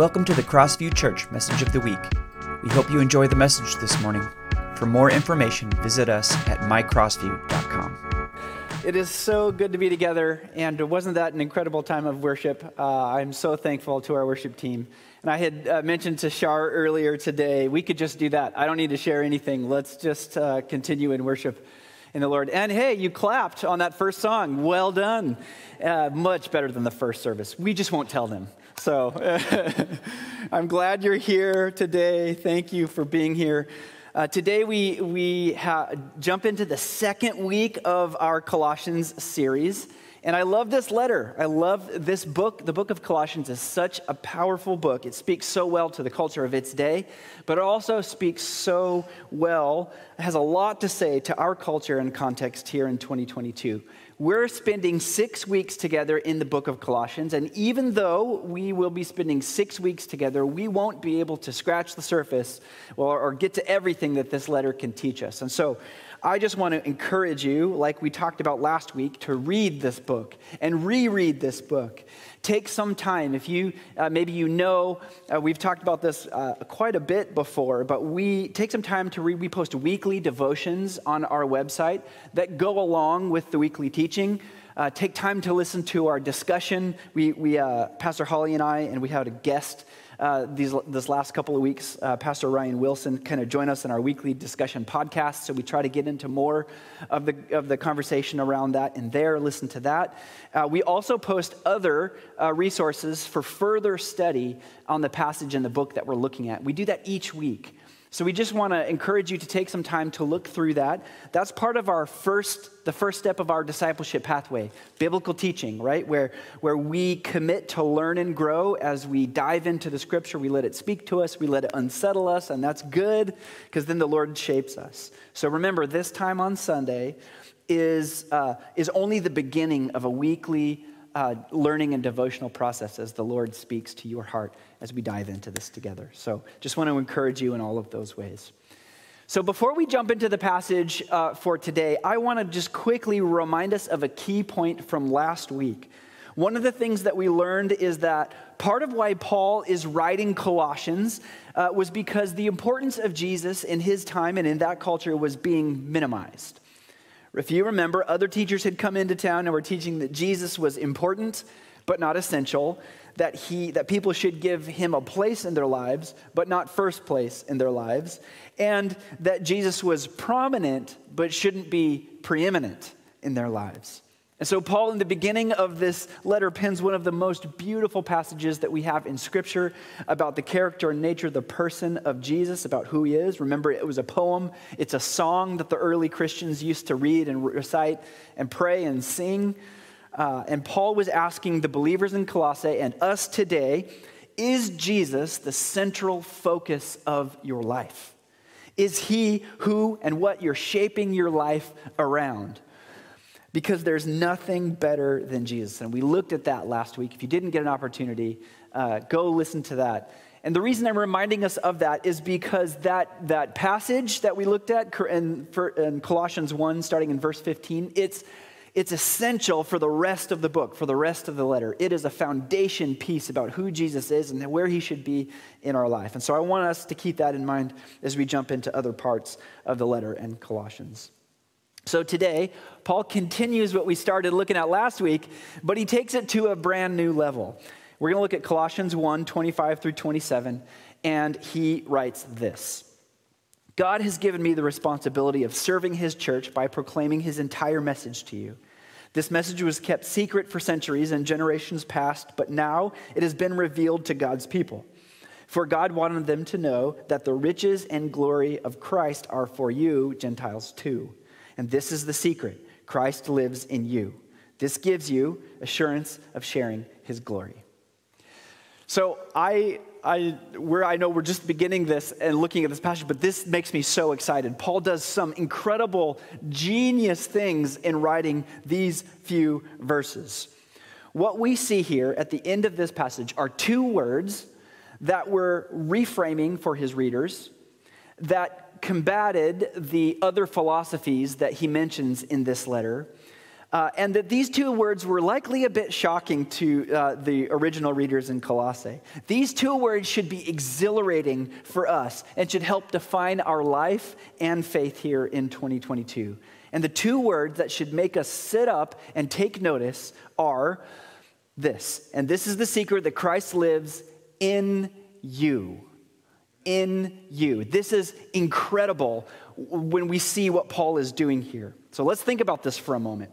Welcome to the Crossview Church Message of the Week. We hope you enjoy the message this morning. For more information, visit us at mycrossview.com. It is so good to be together, and wasn't that an incredible time of worship? Uh, I'm so thankful to our worship team. And I had uh, mentioned to Shar earlier today, we could just do that. I don't need to share anything. Let's just uh, continue in worship in the Lord. And hey, you clapped on that first song. Well done. Uh, much better than the first service. We just won't tell them. So I'm glad you're here today. Thank you for being here. Uh, today, we, we ha- jump into the second week of our Colossians series. And I love this letter. I love this book. The book of Colossians is such a powerful book. It speaks so well to the culture of its day, but it also speaks so well, it has a lot to say to our culture and context here in 2022. We're spending six weeks together in the book of Colossians, and even though we will be spending six weeks together, we won't be able to scratch the surface or, or get to everything that this letter can teach us. And so I just want to encourage you, like we talked about last week, to read this book and reread this book take some time. If you, uh, maybe you know, uh, we've talked about this uh, quite a bit before, but we take some time to read. We post weekly devotions on our website that go along with the weekly teaching. Uh, take time to listen to our discussion. We, we uh, Pastor Holly and I, and we had a guest uh, these, this last couple of weeks, uh, Pastor Ryan Wilson kind of joined us in our weekly discussion podcast. So we try to get into more of the, of the conversation around that in there, listen to that. Uh, we also post other uh, resources for further study on the passage in the book that we're looking at. We do that each week. So we just want to encourage you to take some time to look through that. That's part of our first, the first step of our discipleship pathway, biblical teaching, right? Where, where we commit to learn and grow as we dive into the scripture. We let it speak to us, we let it unsettle us, and that's good because then the Lord shapes us. So remember, this time on Sunday is, uh, is only the beginning of a weekly uh, learning and devotional process as the Lord speaks to your heart as we dive into this together. So just want to encourage you in all of those ways. So before we jump into the passage uh, for today, I want to just quickly remind us of a key point from last week. One of the things that we learned is that part of why Paul is writing Colossians uh, was because the importance of Jesus in his time and in that culture was being minimized. If you remember, other teachers had come into town and were teaching that Jesus was important but not essential, that, he, that people should give him a place in their lives, but not first place in their lives, and that Jesus was prominent, but shouldn't be preeminent in their lives. And so, Paul, in the beginning of this letter, pens one of the most beautiful passages that we have in Scripture about the character and nature, of the person of Jesus, about who he is. Remember, it was a poem, it's a song that the early Christians used to read and recite and pray and sing. Uh, and Paul was asking the believers in Colossae and us today is Jesus the central focus of your life? Is he who and what you're shaping your life around? Because there's nothing better than Jesus. And we looked at that last week. If you didn't get an opportunity, uh, go listen to that. And the reason I'm reminding us of that is because that, that passage that we looked at in, in Colossians 1, starting in verse 15, it's it's essential for the rest of the book, for the rest of the letter. It is a foundation piece about who Jesus is and where he should be in our life. And so I want us to keep that in mind as we jump into other parts of the letter and Colossians. So today, Paul continues what we started looking at last week, but he takes it to a brand new level. We're going to look at Colossians 1 25 through 27, and he writes this. God has given me the responsibility of serving his church by proclaiming his entire message to you. This message was kept secret for centuries and generations past, but now it has been revealed to God's people. For God wanted them to know that the riches and glory of Christ are for you, Gentiles too. And this is the secret Christ lives in you. This gives you assurance of sharing his glory. So I I, where I know we're just beginning this and looking at this passage, but this makes me so excited. Paul does some incredible, genius things in writing these few verses. What we see here at the end of this passage are two words that were reframing for his readers that combated the other philosophies that he mentions in this letter Uh, and that these two words were likely a bit shocking to uh, the original readers in Colossae. These two words should be exhilarating for us and should help define our life and faith here in 2022. And the two words that should make us sit up and take notice are this. And this is the secret that Christ lives in you. In you. This is incredible when we see what Paul is doing here. So let's think about this for a moment.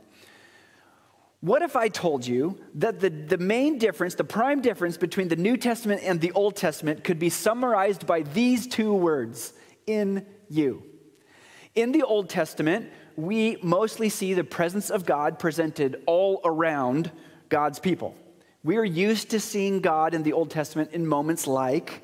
What if I told you that the, the main difference, the prime difference between the New Testament and the Old Testament could be summarized by these two words in you? In the Old Testament, we mostly see the presence of God presented all around God's people. We are used to seeing God in the Old Testament in moments like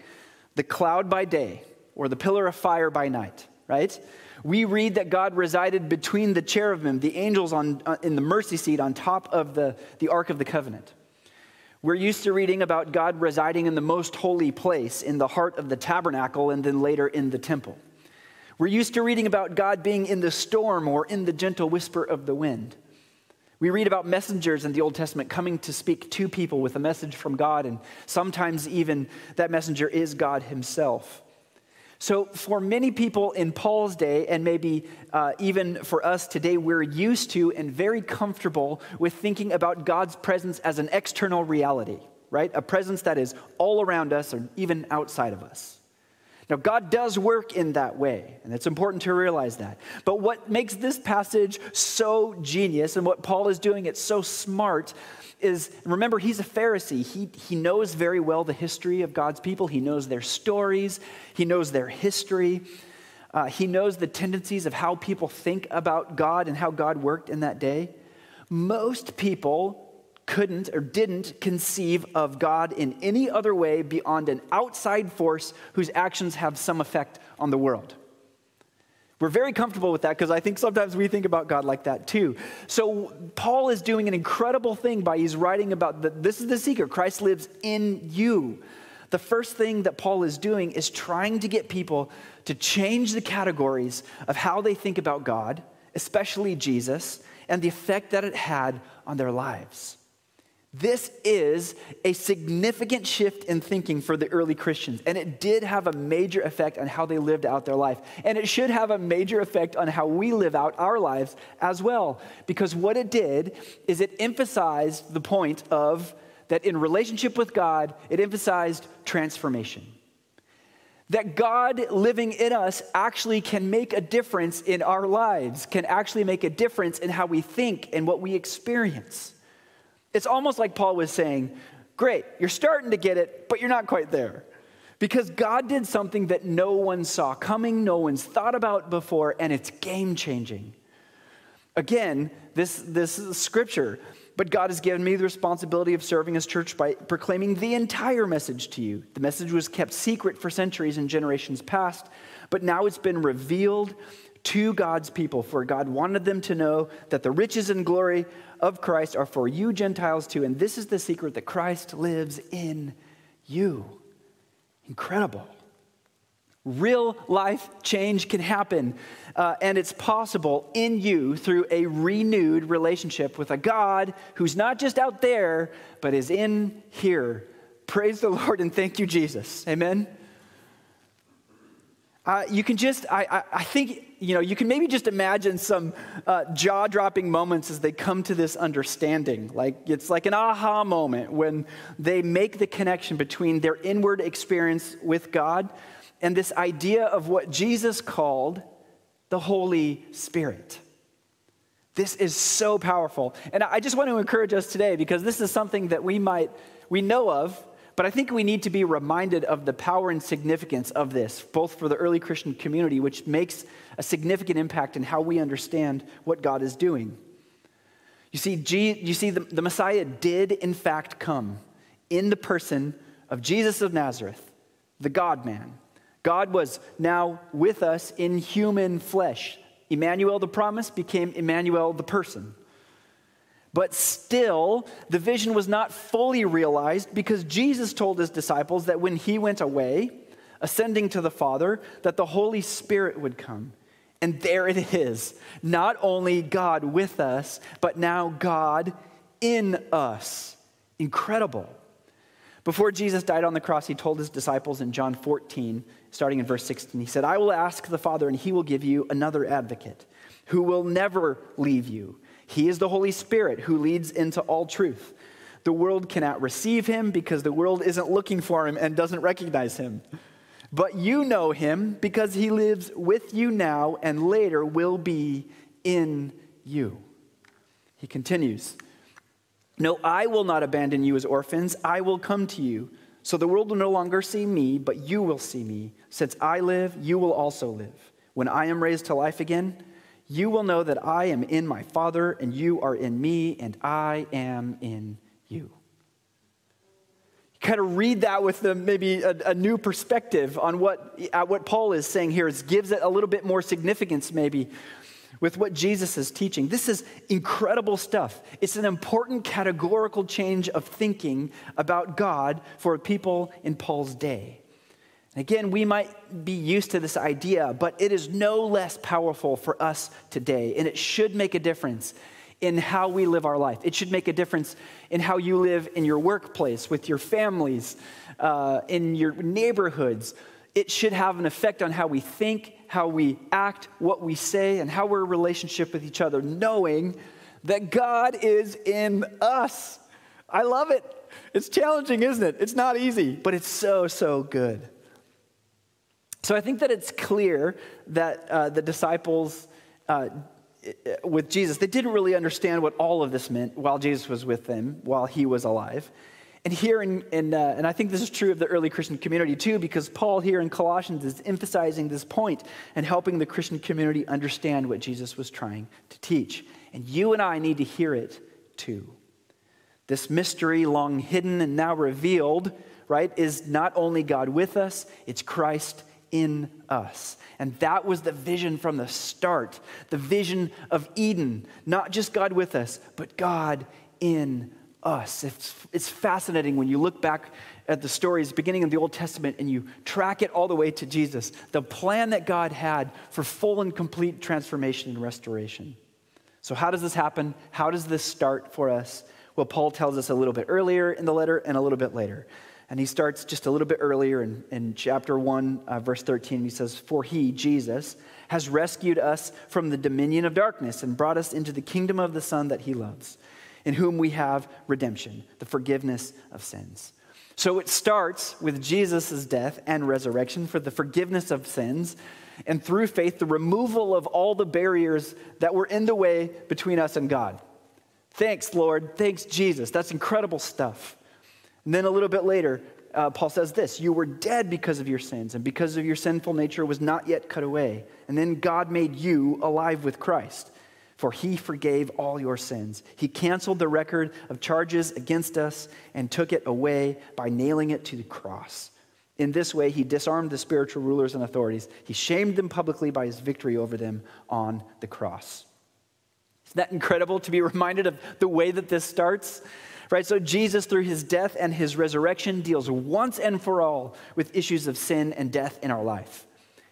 the cloud by day or the pillar of fire by night, right? We read that God resided between the cherubim, the angels on, uh, in the mercy seat on top of the, the Ark of the Covenant. We're used to reading about God residing in the most holy place, in the heart of the tabernacle, and then later in the temple. We're used to reading about God being in the storm or in the gentle whisper of the wind. We read about messengers in the Old Testament coming to speak to people with a message from God, and sometimes even that messenger is God Himself. So, for many people in Paul's day, and maybe uh, even for us today, we're used to and very comfortable with thinking about God's presence as an external reality, right? A presence that is all around us or even outside of us. Now, God does work in that way, and it's important to realize that. But what makes this passage so genius and what Paul is doing, it's so smart, is remember, he's a Pharisee. He, he knows very well the history of God's people, he knows their stories, he knows their history. Uh, he knows the tendencies of how people think about God and how God worked in that day. Most people couldn't or didn't conceive of God in any other way beyond an outside force whose actions have some effect on the world. We're very comfortable with that because I think sometimes we think about God like that too. So Paul is doing an incredible thing by he's writing about the, this is the secret Christ lives in you. The first thing that Paul is doing is trying to get people to change the categories of how they think about God, especially Jesus, and the effect that it had on their lives. This is a significant shift in thinking for the early Christians, and it did have a major effect on how they lived out their life. And it should have a major effect on how we live out our lives as well, because what it did is it emphasized the point of that in relationship with God, it emphasized transformation. That God living in us actually can make a difference in our lives, can actually make a difference in how we think and what we experience. It's almost like Paul was saying, Great, you're starting to get it, but you're not quite there. Because God did something that no one saw coming, no one's thought about before, and it's game changing. Again, this, this is scripture, but God has given me the responsibility of serving as church by proclaiming the entire message to you. The message was kept secret for centuries and generations past, but now it's been revealed to God's people, for God wanted them to know that the riches and glory of Christ are for you Gentiles too. And this is the secret that Christ lives in you. Incredible. Real life change can happen, uh, and it's possible in you through a renewed relationship with a God who's not just out there, but is in here. Praise the Lord and thank you, Jesus. Amen. Uh, you can just, I, I, I, think, you know, you can maybe just imagine some uh, jaw dropping moments as they come to this understanding. Like it's like an aha moment when they make the connection between their inward experience with God and this idea of what Jesus called the Holy Spirit. This is so powerful. And I just want to encourage us today because this is something that we might, we know of, but I think we need to be reminded of the power and significance of this, both for the early Christian community, which makes a significant impact in how we understand what God is doing. You see, G, you see the, the Messiah did, in fact, come in the person of Jesus of Nazareth, the God man. God was now with us in human flesh. Emmanuel, the promise, became Emmanuel, the person. But still, the vision was not fully realized because Jesus told his disciples that when he went away, ascending to the Father, that the Holy Spirit would come And there it is. Not only God with us, but now God in us. Incredible. Before Jesus died on the cross, he told his disciples in John 14, starting in verse 16, he said, I will ask the Father, and he will give you another advocate who will never leave you. He is the Holy Spirit who leads into all truth. The world cannot receive him because the world isn't looking for him and doesn't recognize him. But you know him because he lives with you now and later will be in you. He continues, no, I will not abandon you as orphans. I will come to you. So the world will no longer see me, but you will see me. Since I live, you will also live. When I am raised to life again, you will know that I am in my Father, and you are in me, and I am in you. Kind of read that with the, maybe a, a new perspective on what, what Paul is saying here. It gives it a little bit more significance, maybe with what Jesus is teaching. This is incredible stuff. It's an important categorical change of thinking about God for people in Paul's day. Again, we might be used to this idea, but it is no less powerful for us today, and it should make a difference in how we live our life. It should make a difference in how you live in your workplace, with your families, uh, in your neighborhoods. It should have an effect on how we think, how we act, what we say, and how we're in relationship with each other, knowing that God is in us. I love it. It's challenging, isn't it? It's not easy, but it's so, so good. So I think that it's clear that uh, the disciples uh, with Jesus, they didn't really understand what all of this meant while Jesus was with them, while he was alive. And here, in, in uh, and I think this is true of the early Christian community too, because Paul here in Colossians is emphasizing this point and helping the Christian community understand what Jesus was trying to teach. And you and I need to hear it too. This mystery, long hidden and now revealed, right, is not only God with us, it's Christ in us. And that was the vision from the start the vision of Eden. Not just God with us, but God in us. It's, it's fascinating when you look back at the stories beginning of the Old Testament and you track it all the way to Jesus, the plan that God had for full and complete transformation and restoration. So, how does this happen? How does this start for us? Well, Paul tells us a little bit earlier in the letter and a little bit later. And he starts just a little bit earlier in, in chapter 1, uh, verse 13. He says, For he, Jesus, has rescued us from the dominion of darkness and brought us into the kingdom of the Son that he loves in whom we have redemption, the forgiveness of sins. So it starts with Jesus' death and resurrection for the forgiveness of sins, and through faith, the removal of all the barriers that were in the way between us and God. Thanks, Lord. Thanks, Jesus. That's incredible stuff. And then a little bit later, uh, Paul says this You were dead because of your sins, and because of your sinful nature was not yet cut away. And then God made you alive with Christ for he forgave all your sins. He canceled the record of charges against us and took it away by nailing it to the cross. In this way, he disarmed the spiritual rulers and authorities. He shamed them publicly by his victory over them on the cross. Isn't that incredible to be reminded of the way that this starts? Right? So, Jesus, through his death and his resurrection, deals once and for all with issues of sin and death in our life.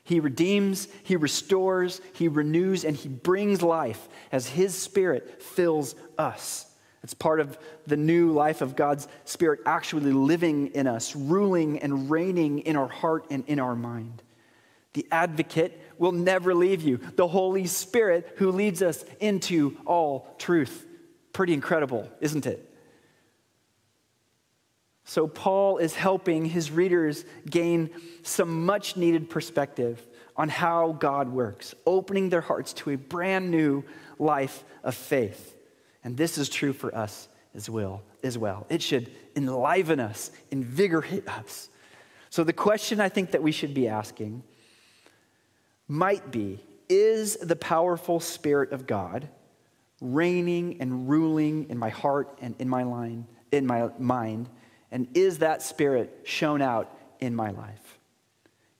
He redeems, He restores, He renews, and He brings life as His Spirit fills us. It's part of the new life of God's Spirit actually living in us, ruling and reigning in our heart and in our mind. The advocate will never leave you, the Holy Spirit who leads us into all truth. Pretty incredible, isn't it? So, Paul is helping his readers gain some much needed perspective on how God works, opening their hearts to a brand new life of faith. And this is true for us as well. As well. It should enliven us, invigorate us. So, the question I think that we should be asking might be Is the powerful Spirit of God reigning and ruling in my heart and in my, line, in my mind? And is that spirit shown out in my life?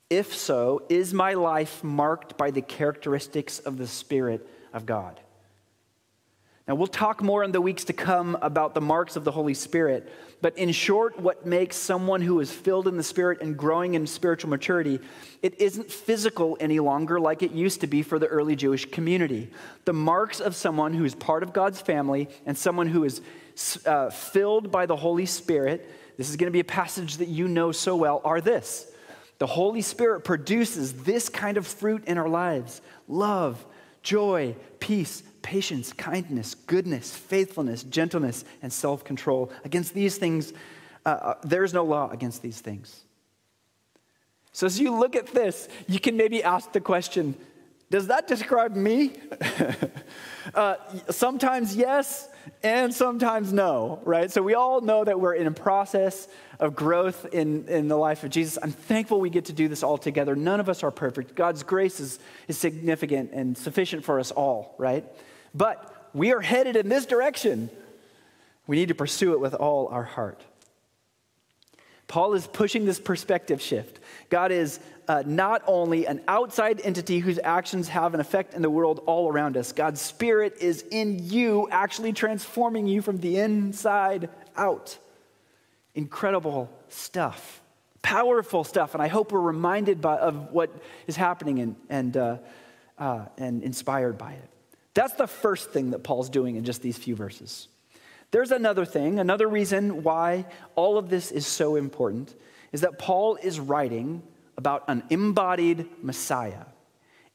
If so, is my life marked by the characteristics of the Spirit of God? Now, we'll talk more in the weeks to come about the marks of the Holy Spirit. But in short, what makes someone who is filled in the Spirit and growing in spiritual maturity, it isn't physical any longer like it used to be for the early Jewish community. The marks of someone who is part of God's family and someone who is uh, filled by the Holy Spirit, this is going to be a passage that you know so well, are this. The Holy Spirit produces this kind of fruit in our lives love, joy, peace, patience, kindness, goodness, faithfulness, gentleness, and self control. Against these things, uh, uh, there is no law against these things. So, as you look at this, you can maybe ask the question Does that describe me? uh, sometimes yes, and sometimes no, right? So, we all know that we're in a process of growth in, in the life of Jesus. I'm thankful we get to do this all together. None of us are perfect. God's grace is, is significant and sufficient for us all, right? But we are headed in this direction. We need to pursue it with all our heart. Paul is pushing this perspective shift. God is uh, not only an outside entity whose actions have an effect in the world all around us, God's Spirit is in you, actually transforming you from the inside out. Incredible stuff, powerful stuff. And I hope we're reminded by, of what is happening and, and, uh, uh, and inspired by it. That's the first thing that Paul's doing in just these few verses. There's another thing, another reason why all of this is so important is that Paul is writing about an embodied Messiah.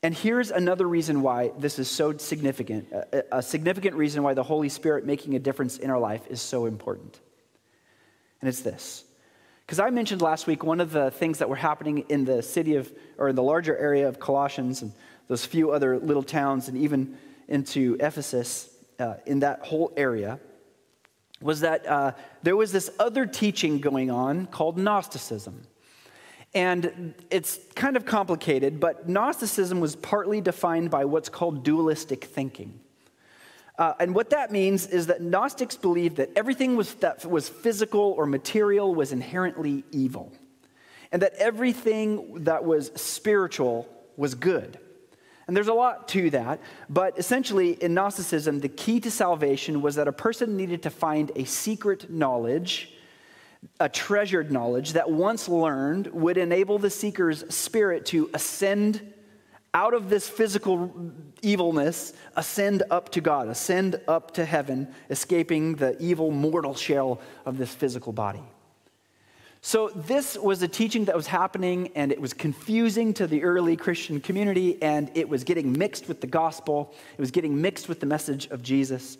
And here's another reason why this is so significant a, significant reason why the Holy Spirit making a difference in our life is so important. And it's this. Because I mentioned last week one of the things that were happening in the city of, or in the larger area of Colossians and those few other little towns and even into Ephesus, uh, in that whole area, was that uh, there was this other teaching going on called Gnosticism. And it's kind of complicated, but Gnosticism was partly defined by what's called dualistic thinking. Uh, and what that means is that Gnostics believed that everything was, that was physical or material was inherently evil, and that everything that was spiritual was good. And there's a lot to that, but essentially in Gnosticism, the key to salvation was that a person needed to find a secret knowledge, a treasured knowledge that once learned would enable the seeker's spirit to ascend out of this physical evilness, ascend up to God, ascend up to heaven, escaping the evil mortal shell of this physical body. So, this was a teaching that was happening, and it was confusing to the early Christian community, and it was getting mixed with the gospel. It was getting mixed with the message of Jesus.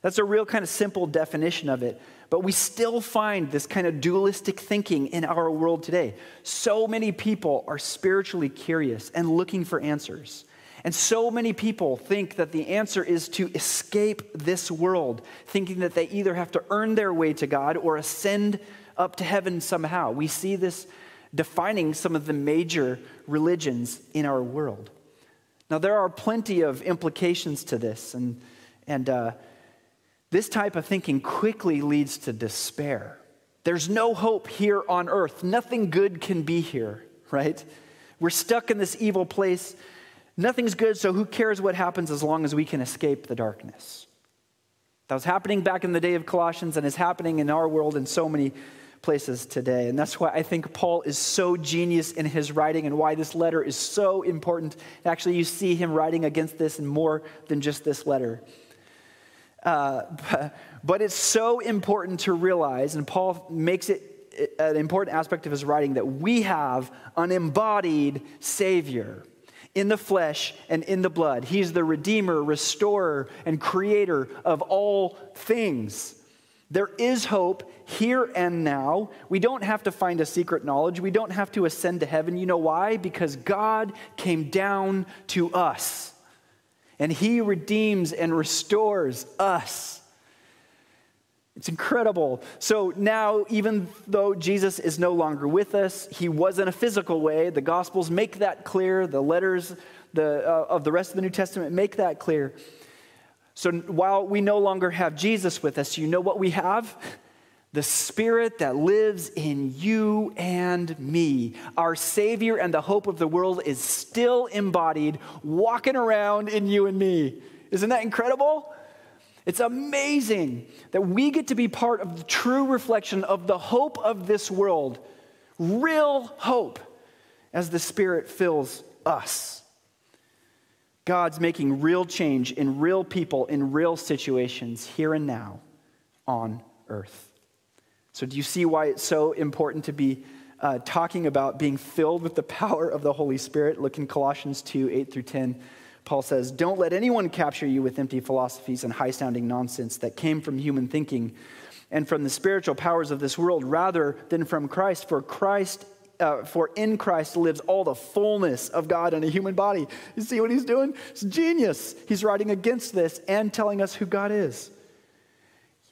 That's a real kind of simple definition of it. But we still find this kind of dualistic thinking in our world today. So many people are spiritually curious and looking for answers. And so many people think that the answer is to escape this world, thinking that they either have to earn their way to God or ascend up to heaven somehow. We see this defining some of the major religions in our world. Now, there are plenty of implications to this, and, and uh, this type of thinking quickly leads to despair. There's no hope here on earth. Nothing good can be here, right? We're stuck in this evil place. Nothing's good, so who cares what happens as long as we can escape the darkness? That was happening back in the day of Colossians and is happening in our world in so many places today. And that's why I think Paul is so genius in his writing and why this letter is so important. Actually, you see him writing against this in more than just this letter. Uh, but it's so important to realize, and Paul makes it an important aspect of his writing, that we have an embodied Savior in the flesh and in the blood. He's the Redeemer, Restorer, and Creator of all things. There is hope here and now. We don't have to find a secret knowledge. We don't have to ascend to heaven. You know why? Because God came down to us and He redeems and restores us. It's incredible. So now, even though Jesus is no longer with us, He was in a physical way. The Gospels make that clear. The letters the, uh, of the rest of the New Testament make that clear. So while we no longer have Jesus with us, you know what we have? The Spirit that lives in you and me. Our Savior and the hope of the world is still embodied, walking around in you and me. Isn't that incredible? It's amazing that we get to be part of the true reflection of the hope of this world, real hope, as the Spirit fills us. God's making real change in real people, in real situations, here and now on earth. So, do you see why it's so important to be uh, talking about being filled with the power of the Holy Spirit? Look in Colossians 2 8 through 10. Paul says, Don't let anyone capture you with empty philosophies and high sounding nonsense that came from human thinking and from the spiritual powers of this world rather than from Christ. For Christ uh, for in Christ lives all the fullness of God in a human body. You see what he's doing? It's genius. He's writing against this and telling us who God is.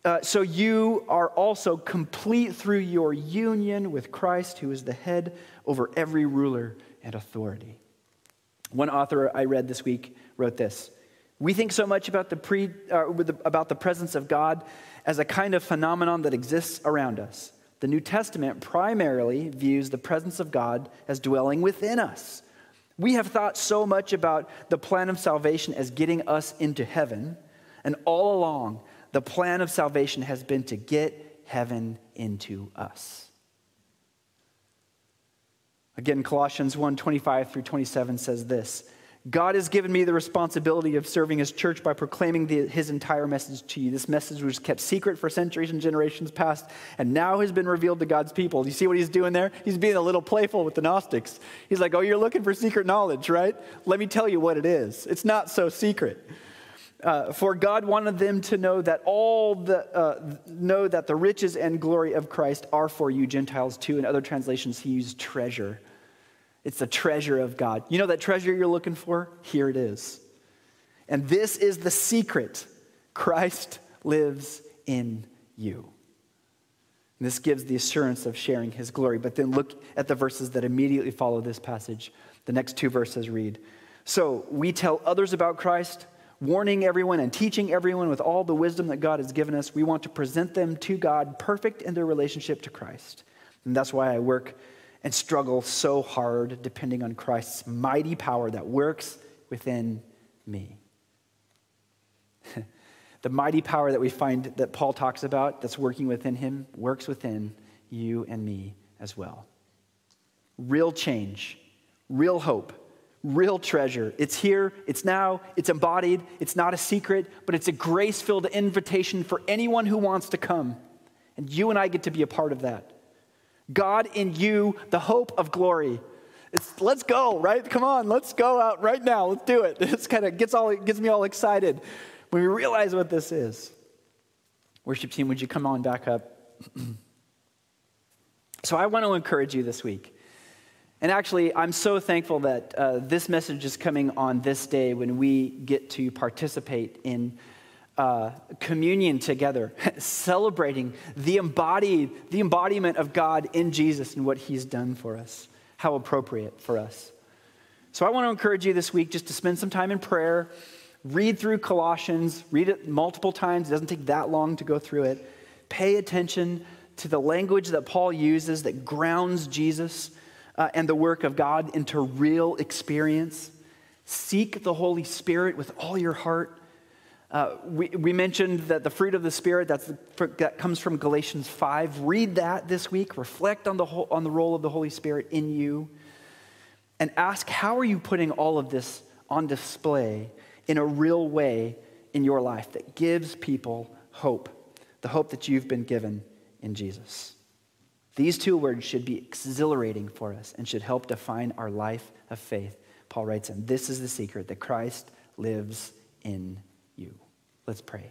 Uh, so you are also complete through your union with Christ, who is the head over every ruler and authority. One author I read this week wrote this We think so much about the, pre, uh, about the presence of God as a kind of phenomenon that exists around us. The New Testament primarily views the presence of God as dwelling within us. We have thought so much about the plan of salvation as getting us into heaven, and all along, the plan of salvation has been to get heaven into us. Again, Colossians 1 25 through 27 says this God has given me the responsibility of serving his church by proclaiming the, his entire message to you. This message was kept secret for centuries and generations past, and now has been revealed to God's people. Do you see what he's doing there? He's being a little playful with the Gnostics. He's like, Oh, you're looking for secret knowledge, right? Let me tell you what it is. It's not so secret. Uh, for God wanted them to know that all the uh, know that the riches and glory of Christ are for you Gentiles too. In other translations, he used treasure. It's the treasure of God. You know that treasure you're looking for? Here it is. And this is the secret Christ lives in you. And this gives the assurance of sharing his glory. But then look at the verses that immediately follow this passage. The next two verses read So we tell others about Christ warning everyone and teaching everyone with all the wisdom that God has given us. We want to present them to God perfect in their relationship to Christ. And that's why I work and struggle so hard depending on Christ's mighty power that works within me. the mighty power that we find that Paul talks about that's working within him works within you and me as well. Real change, real hope real treasure. It's here, it's now, it's embodied, it's not a secret, but it's a grace filled invitation for anyone who wants to come. And you and I get to be a part of that. God in you, the hope of glory. It's, let's go, right? Come on, let's go out right now. Let's do it. This kind of gets, all, gets me all excited when we realize what this is. Worship team, would you come on back up? so I want to encourage you this week. And actually, I'm so thankful that uh, this message is coming on this day when we get to participate in uh, communion together, celebrating the embodied, the embodiment of God in Jesus and what He's done for us. How appropriate for us. So I want to encourage you this week just to spend some time in prayer, read through Colossians, read it multiple times. It doesn't take that long to go through it. Pay attention to the language that Paul uses that grounds Jesus uh, and the work of God into real experience. Seek the Holy Spirit with all your heart. Uh, we, we mentioned that the fruit of the Spirit the, that comes from Galatians 5. Read that this week. Reflect on the, whole, on the role of the Holy Spirit in you. And ask how are you putting all of this on display in a real way in your life that gives people hope, the hope that you've been given in Jesus. These two words should be exhilarating for us and should help define our life of faith. Paul writes, and this is the secret that Christ lives in you. Let's pray.